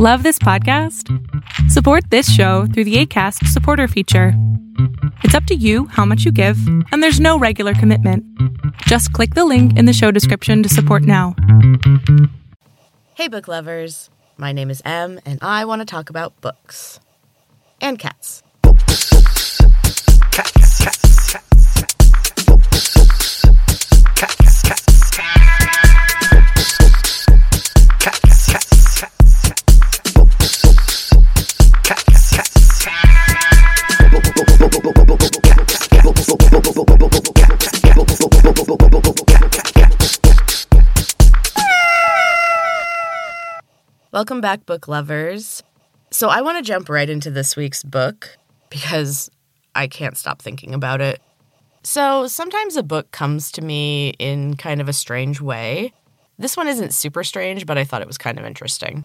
Love this podcast? Support this show through the ACAST supporter feature. It's up to you how much you give, and there's no regular commitment. Just click the link in the show description to support now. Hey, book lovers. My name is Em, and I want to talk about books and cats. Welcome back, book lovers. So, I want to jump right into this week's book because I can't stop thinking about it. So, sometimes a book comes to me in kind of a strange way. This one isn't super strange, but I thought it was kind of interesting.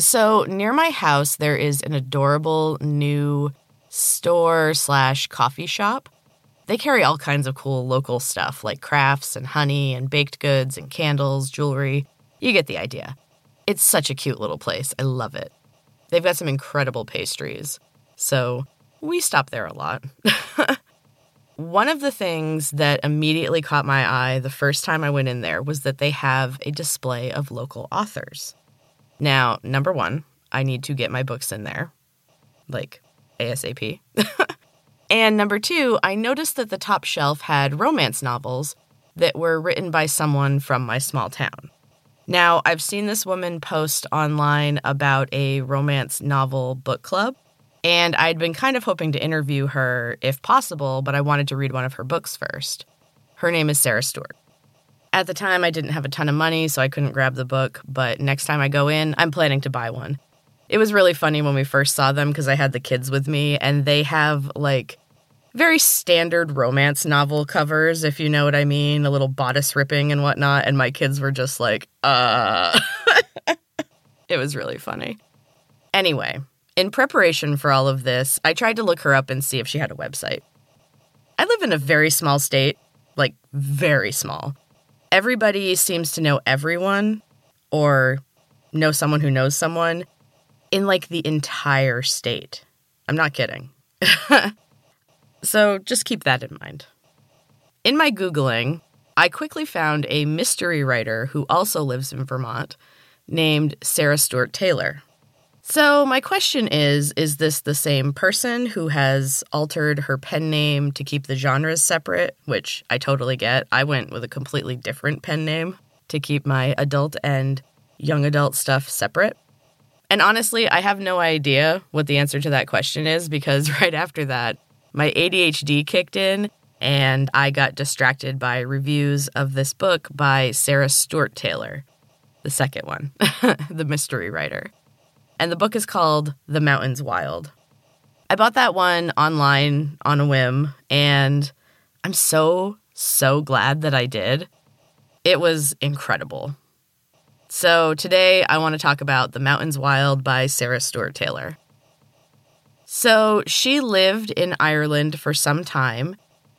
So, near my house, there is an adorable new store slash coffee shop. They carry all kinds of cool local stuff like crafts and honey and baked goods and candles, jewelry. You get the idea. It's such a cute little place. I love it. They've got some incredible pastries. So we stop there a lot. One of the things that immediately caught my eye the first time I went in there was that they have a display of local authors. Now, number one, I need to get my books in there, like ASAP. and number two, I noticed that the top shelf had romance novels that were written by someone from my small town. Now, I've seen this woman post online about a romance novel book club, and I'd been kind of hoping to interview her if possible, but I wanted to read one of her books first. Her name is Sarah Stewart. At the time, I didn't have a ton of money, so I couldn't grab the book, but next time I go in, I'm planning to buy one. It was really funny when we first saw them because I had the kids with me, and they have like very standard romance novel covers, if you know what I mean, a little bodice ripping and whatnot. And my kids were just like, uh. it was really funny. Anyway, in preparation for all of this, I tried to look her up and see if she had a website. I live in a very small state, like very small. Everybody seems to know everyone or know someone who knows someone in like the entire state. I'm not kidding. So just keep that in mind. In my Googling, I quickly found a mystery writer who also lives in Vermont named Sarah Stewart Taylor. So, my question is Is this the same person who has altered her pen name to keep the genres separate? Which I totally get. I went with a completely different pen name to keep my adult and young adult stuff separate. And honestly, I have no idea what the answer to that question is because right after that, my ADHD kicked in and I got distracted by reviews of this book by Sarah Stewart Taylor, the second one, the mystery writer. And the book is called The Mountains Wild. I bought that one online on a whim, and I'm so, so glad that I did. It was incredible. So today I want to talk about The Mountains Wild by Sarah Stewart Taylor. So she lived in Ireland for some time,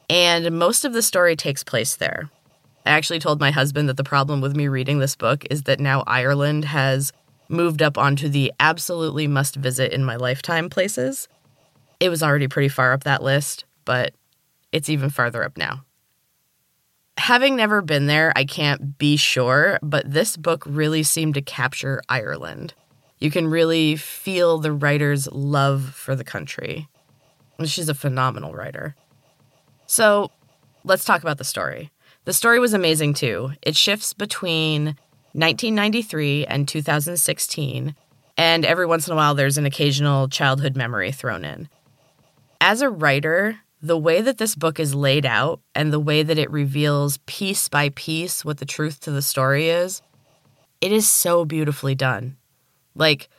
and most of the story takes place there. I actually told my husband that the problem with me reading this book is that now Ireland has moved up onto the absolutely must visit in my lifetime places. It was already pretty far up that list, but it's even farther up now. Having never been there, I can't be sure, but this book really seemed to capture Ireland. You can really feel the writer's love for the country. She's a phenomenal writer. So let's talk about the story. The story was amazing too. It shifts between 1993 and 2016, and every once in a while there's an occasional childhood memory thrown in. As a writer, the way that this book is laid out and the way that it reveals piece by piece what the truth to the story is, it is so beautifully done. Like,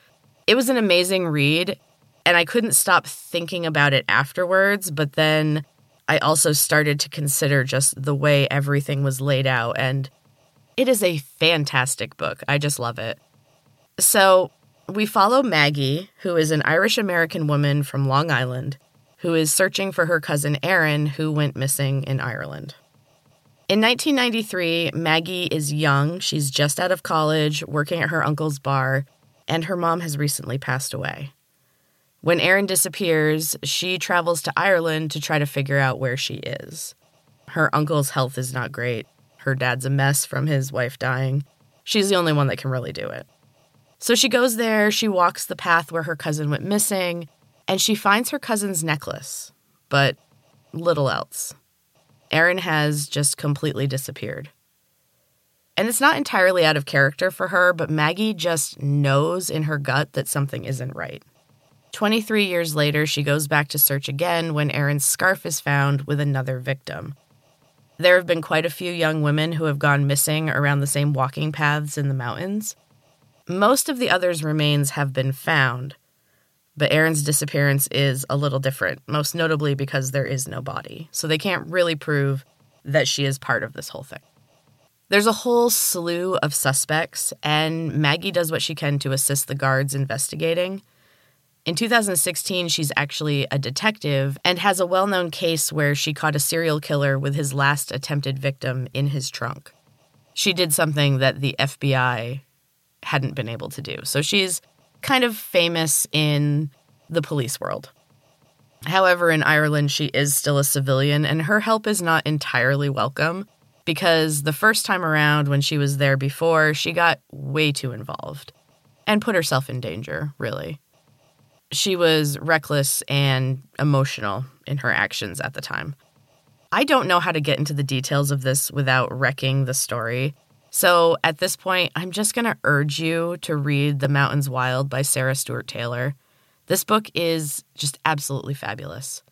it was an amazing read, and I couldn't stop thinking about it afterwards. But then I also started to consider just the way everything was laid out. And it is a fantastic book. I just love it. So, we follow Maggie, who is an Irish American woman from Long Island, who is searching for her cousin Erin, who went missing in Ireland. In 1993, Maggie is young. She's just out of college, working at her uncle's bar, and her mom has recently passed away. When Erin disappears, she travels to Ireland to try to figure out where she is. Her uncle's health is not great. Her dad's a mess from his wife dying. She's the only one that can really do it. So she goes there, she walks the path where her cousin went missing, and she finds her cousin's necklace, but little else. Erin has just completely disappeared. And it's not entirely out of character for her, but Maggie just knows in her gut that something isn't right. 23 years later, she goes back to search again when Erin's scarf is found with another victim. There have been quite a few young women who have gone missing around the same walking paths in the mountains. Most of the others' remains have been found, but Erin's disappearance is a little different, most notably because there is no body. So they can't really prove that she is part of this whole thing. There's a whole slew of suspects, and Maggie does what she can to assist the guards investigating. In 2016, she's actually a detective and has a well known case where she caught a serial killer with his last attempted victim in his trunk. She did something that the FBI hadn't been able to do. So she's kind of famous in the police world. However, in Ireland, she is still a civilian, and her help is not entirely welcome because the first time around when she was there before, she got way too involved and put herself in danger, really she was reckless and emotional in her actions at the time. I don't know how to get into the details of this without wrecking the story. So at this point, I'm just going to urge you to read The Mountains Wild by Sarah Stewart Taylor. This book is just absolutely fabulous.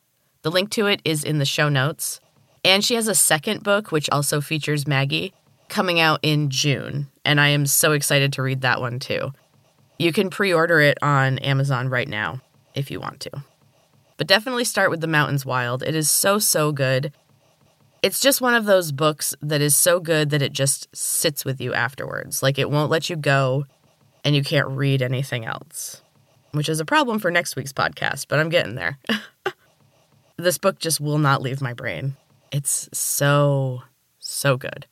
The link to it is in the show notes. And she has a second book, which also features Maggie, coming out in June. And I am so excited to read that one too. You can pre order it on Amazon right now if you want to. But definitely start with The Mountains Wild. It is so, so good. It's just one of those books that is so good that it just sits with you afterwards. Like it won't let you go and you can't read anything else, which is a problem for next week's podcast, but I'm getting there. this book just will not leave my brain. It's so, so good.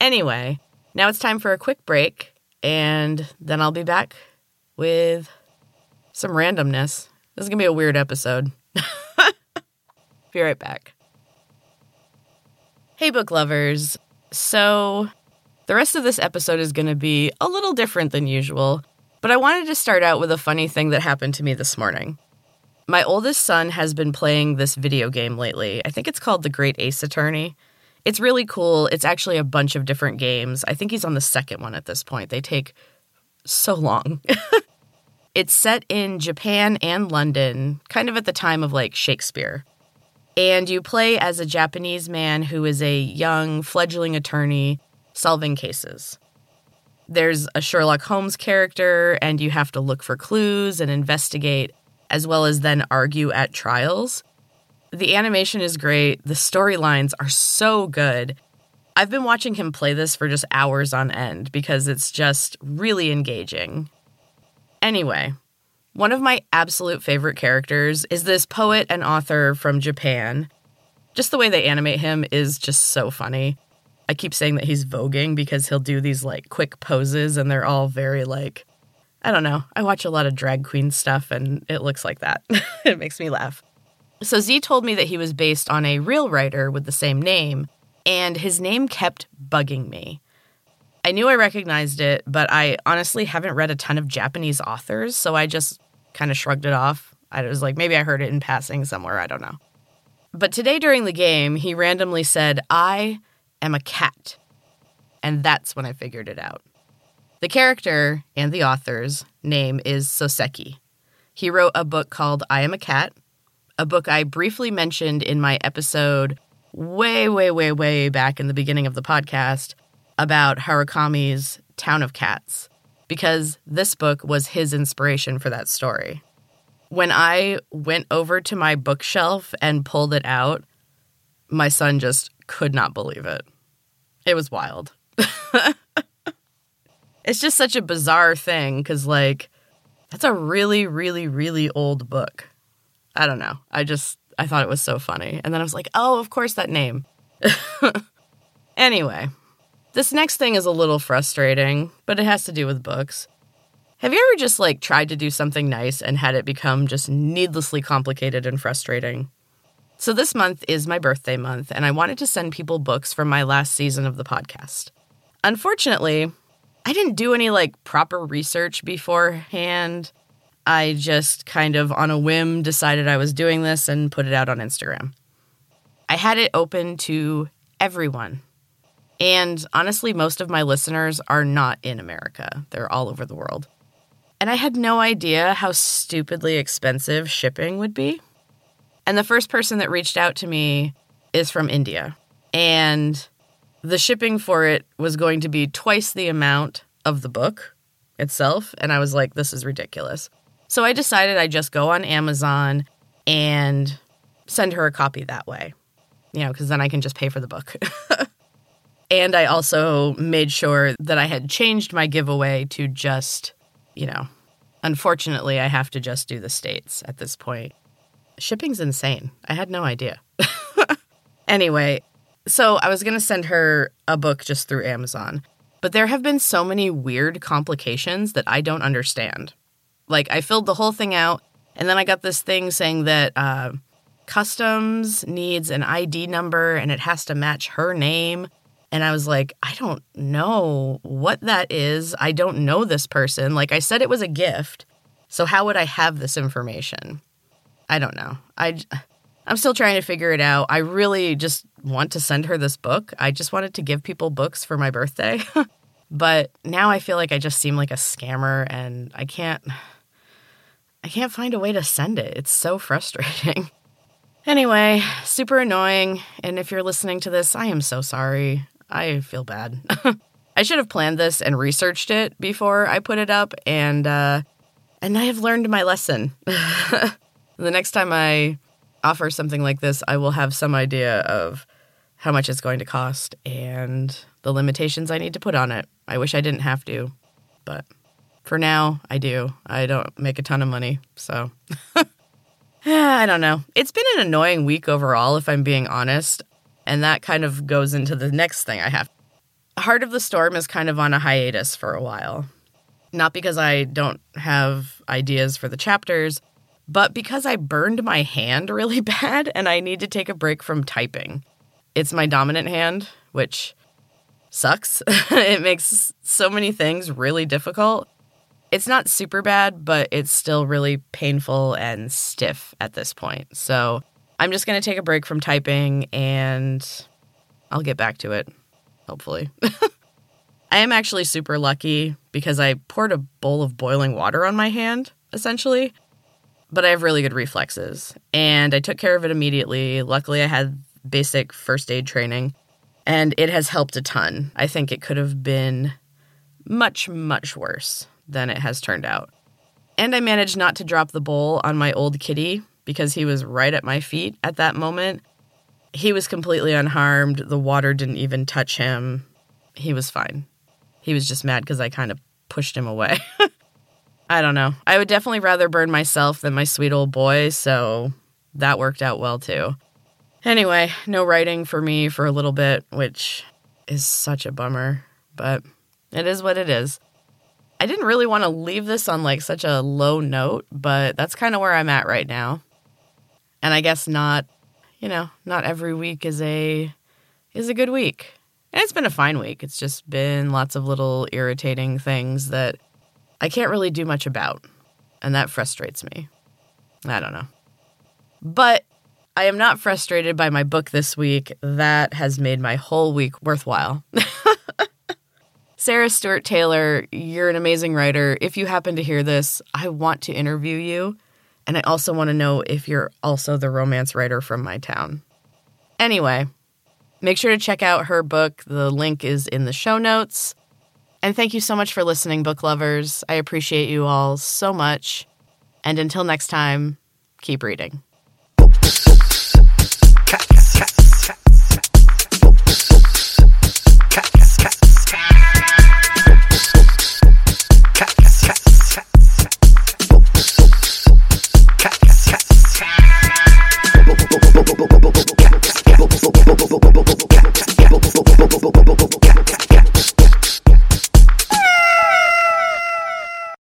Anyway, now it's time for a quick break. And then I'll be back with some randomness. This is going to be a weird episode. be right back. Hey, book lovers. So, the rest of this episode is going to be a little different than usual, but I wanted to start out with a funny thing that happened to me this morning. My oldest son has been playing this video game lately. I think it's called The Great Ace Attorney. It's really cool. It's actually a bunch of different games. I think he's on the second one at this point. They take so long. it's set in Japan and London, kind of at the time of like Shakespeare. And you play as a Japanese man who is a young, fledgling attorney solving cases. There's a Sherlock Holmes character, and you have to look for clues and investigate, as well as then argue at trials. The animation is great. The storylines are so good. I've been watching him play this for just hours on end because it's just really engaging. Anyway, one of my absolute favorite characters is this poet and author from Japan. Just the way they animate him is just so funny. I keep saying that he's voguing because he'll do these like quick poses and they're all very like I don't know. I watch a lot of drag queen stuff and it looks like that. it makes me laugh. So Z told me that he was based on a real writer with the same name, and his name kept bugging me. I knew I recognized it, but I honestly haven't read a ton of Japanese authors, so I just kind of shrugged it off. I was like, maybe I heard it in passing somewhere, I don't know. But today during the game, he randomly said, I am a cat. And that's when I figured it out. The character and the author's name is Soseki. He wrote a book called I Am a Cat, a book I briefly mentioned in my episode way, way, way, way back in the beginning of the podcast about Murakami's Town of Cats, because this book was his inspiration for that story. When I went over to my bookshelf and pulled it out, my son just could not believe it. It was wild. it's just such a bizarre thing because, like, that's a really, really, really old book. I don't know. I just I thought it was so funny. And then I was like, "Oh, of course that name." anyway, this next thing is a little frustrating, but it has to do with books. Have you ever just like tried to do something nice and had it become just needlessly complicated and frustrating? So, this month is my birthday month, and I wanted to send people books from my last season of the podcast. Unfortunately, I didn't do any like proper research beforehand. I just kind of on a whim decided I was doing this and put it out on Instagram. I had it open to everyone. And honestly, most of my listeners are not in America, they're all over the world. And I had no idea how stupidly expensive shipping would be. And the first person that reached out to me is from India. And the shipping for it was going to be twice the amount of the book itself. And I was like, this is ridiculous. So I decided I'd just go on Amazon and send her a copy that way, you know, because then I can just pay for the book. and I also made sure that I had changed my giveaway to just, you know, unfortunately, I have to just do the States at this point. Shipping's insane. I had no idea. anyway, so I was going to send her a book just through Amazon, but there have been so many weird complications that I don't understand. Like, I filled the whole thing out, and then I got this thing saying that uh, customs needs an ID number and it has to match her name. And I was like, I don't know what that is. I don't know this person. Like, I said it was a gift. So, how would I have this information? I don't know. I, I'm still trying to figure it out. I really just want to send her this book. I just wanted to give people books for my birthday. but now I feel like I just seem like a scammer and I can't. I can't find a way to send it. It's so frustrating. Anyway, super annoying. And if you're listening to this, I am so sorry. I feel bad. I should have planned this and researched it before I put it up, and uh, and I have learned my lesson. the next time I offer something like this, I will have some idea of how much it's going to cost and the limitations I need to put on it. I wish I didn't have to, but for now, I do. I don't make a ton of money, so. I don't know. It's been an annoying week overall, if I'm being honest. And that kind of goes into the next thing I have. Heart of the Storm is kind of on a hiatus for a while. Not because I don't have ideas for the chapters, but because I burned my hand really bad and I need to take a break from typing. It's my dominant hand, which sucks. it makes so many things really difficult. It's not super bad, but it's still really painful and stiff at this point. So I'm just going to take a break from typing and I'll get back to it, hopefully. I am actually super lucky because I poured a bowl of boiling water on my hand, essentially. But I have really good reflexes and I took care of it immediately. Luckily, I had basic first aid training and it has helped a ton. I think it could have been much, much worse than it has turned out. And I managed not to drop the bowl on my old kitty because he was right at my feet at that moment. He was completely unharmed. The water didn't even touch him. He was fine. He was just mad because I kind of pushed him away. I don't know. I would definitely rather burn myself than my sweet old boy, so that worked out well too. Anyway, no writing for me for a little bit, which is such a bummer, but it is what it is. I didn't really want to leave this on like such a low note, but that's kind of where I'm at right now. And I guess not, you know, not every week is a is a good week. And it's been a fine week. It's just been lots of little irritating things that I can't really do much about. And that frustrates me. I don't know. But I am not frustrated by my book this week. That has made my whole week worthwhile. Sarah Stewart Taylor, you're an amazing writer. If you happen to hear this, I want to interview you. And I also want to know if you're also the romance writer from my town. Anyway, make sure to check out her book. The link is in the show notes. And thank you so much for listening, book lovers. I appreciate you all so much. And until next time, keep reading.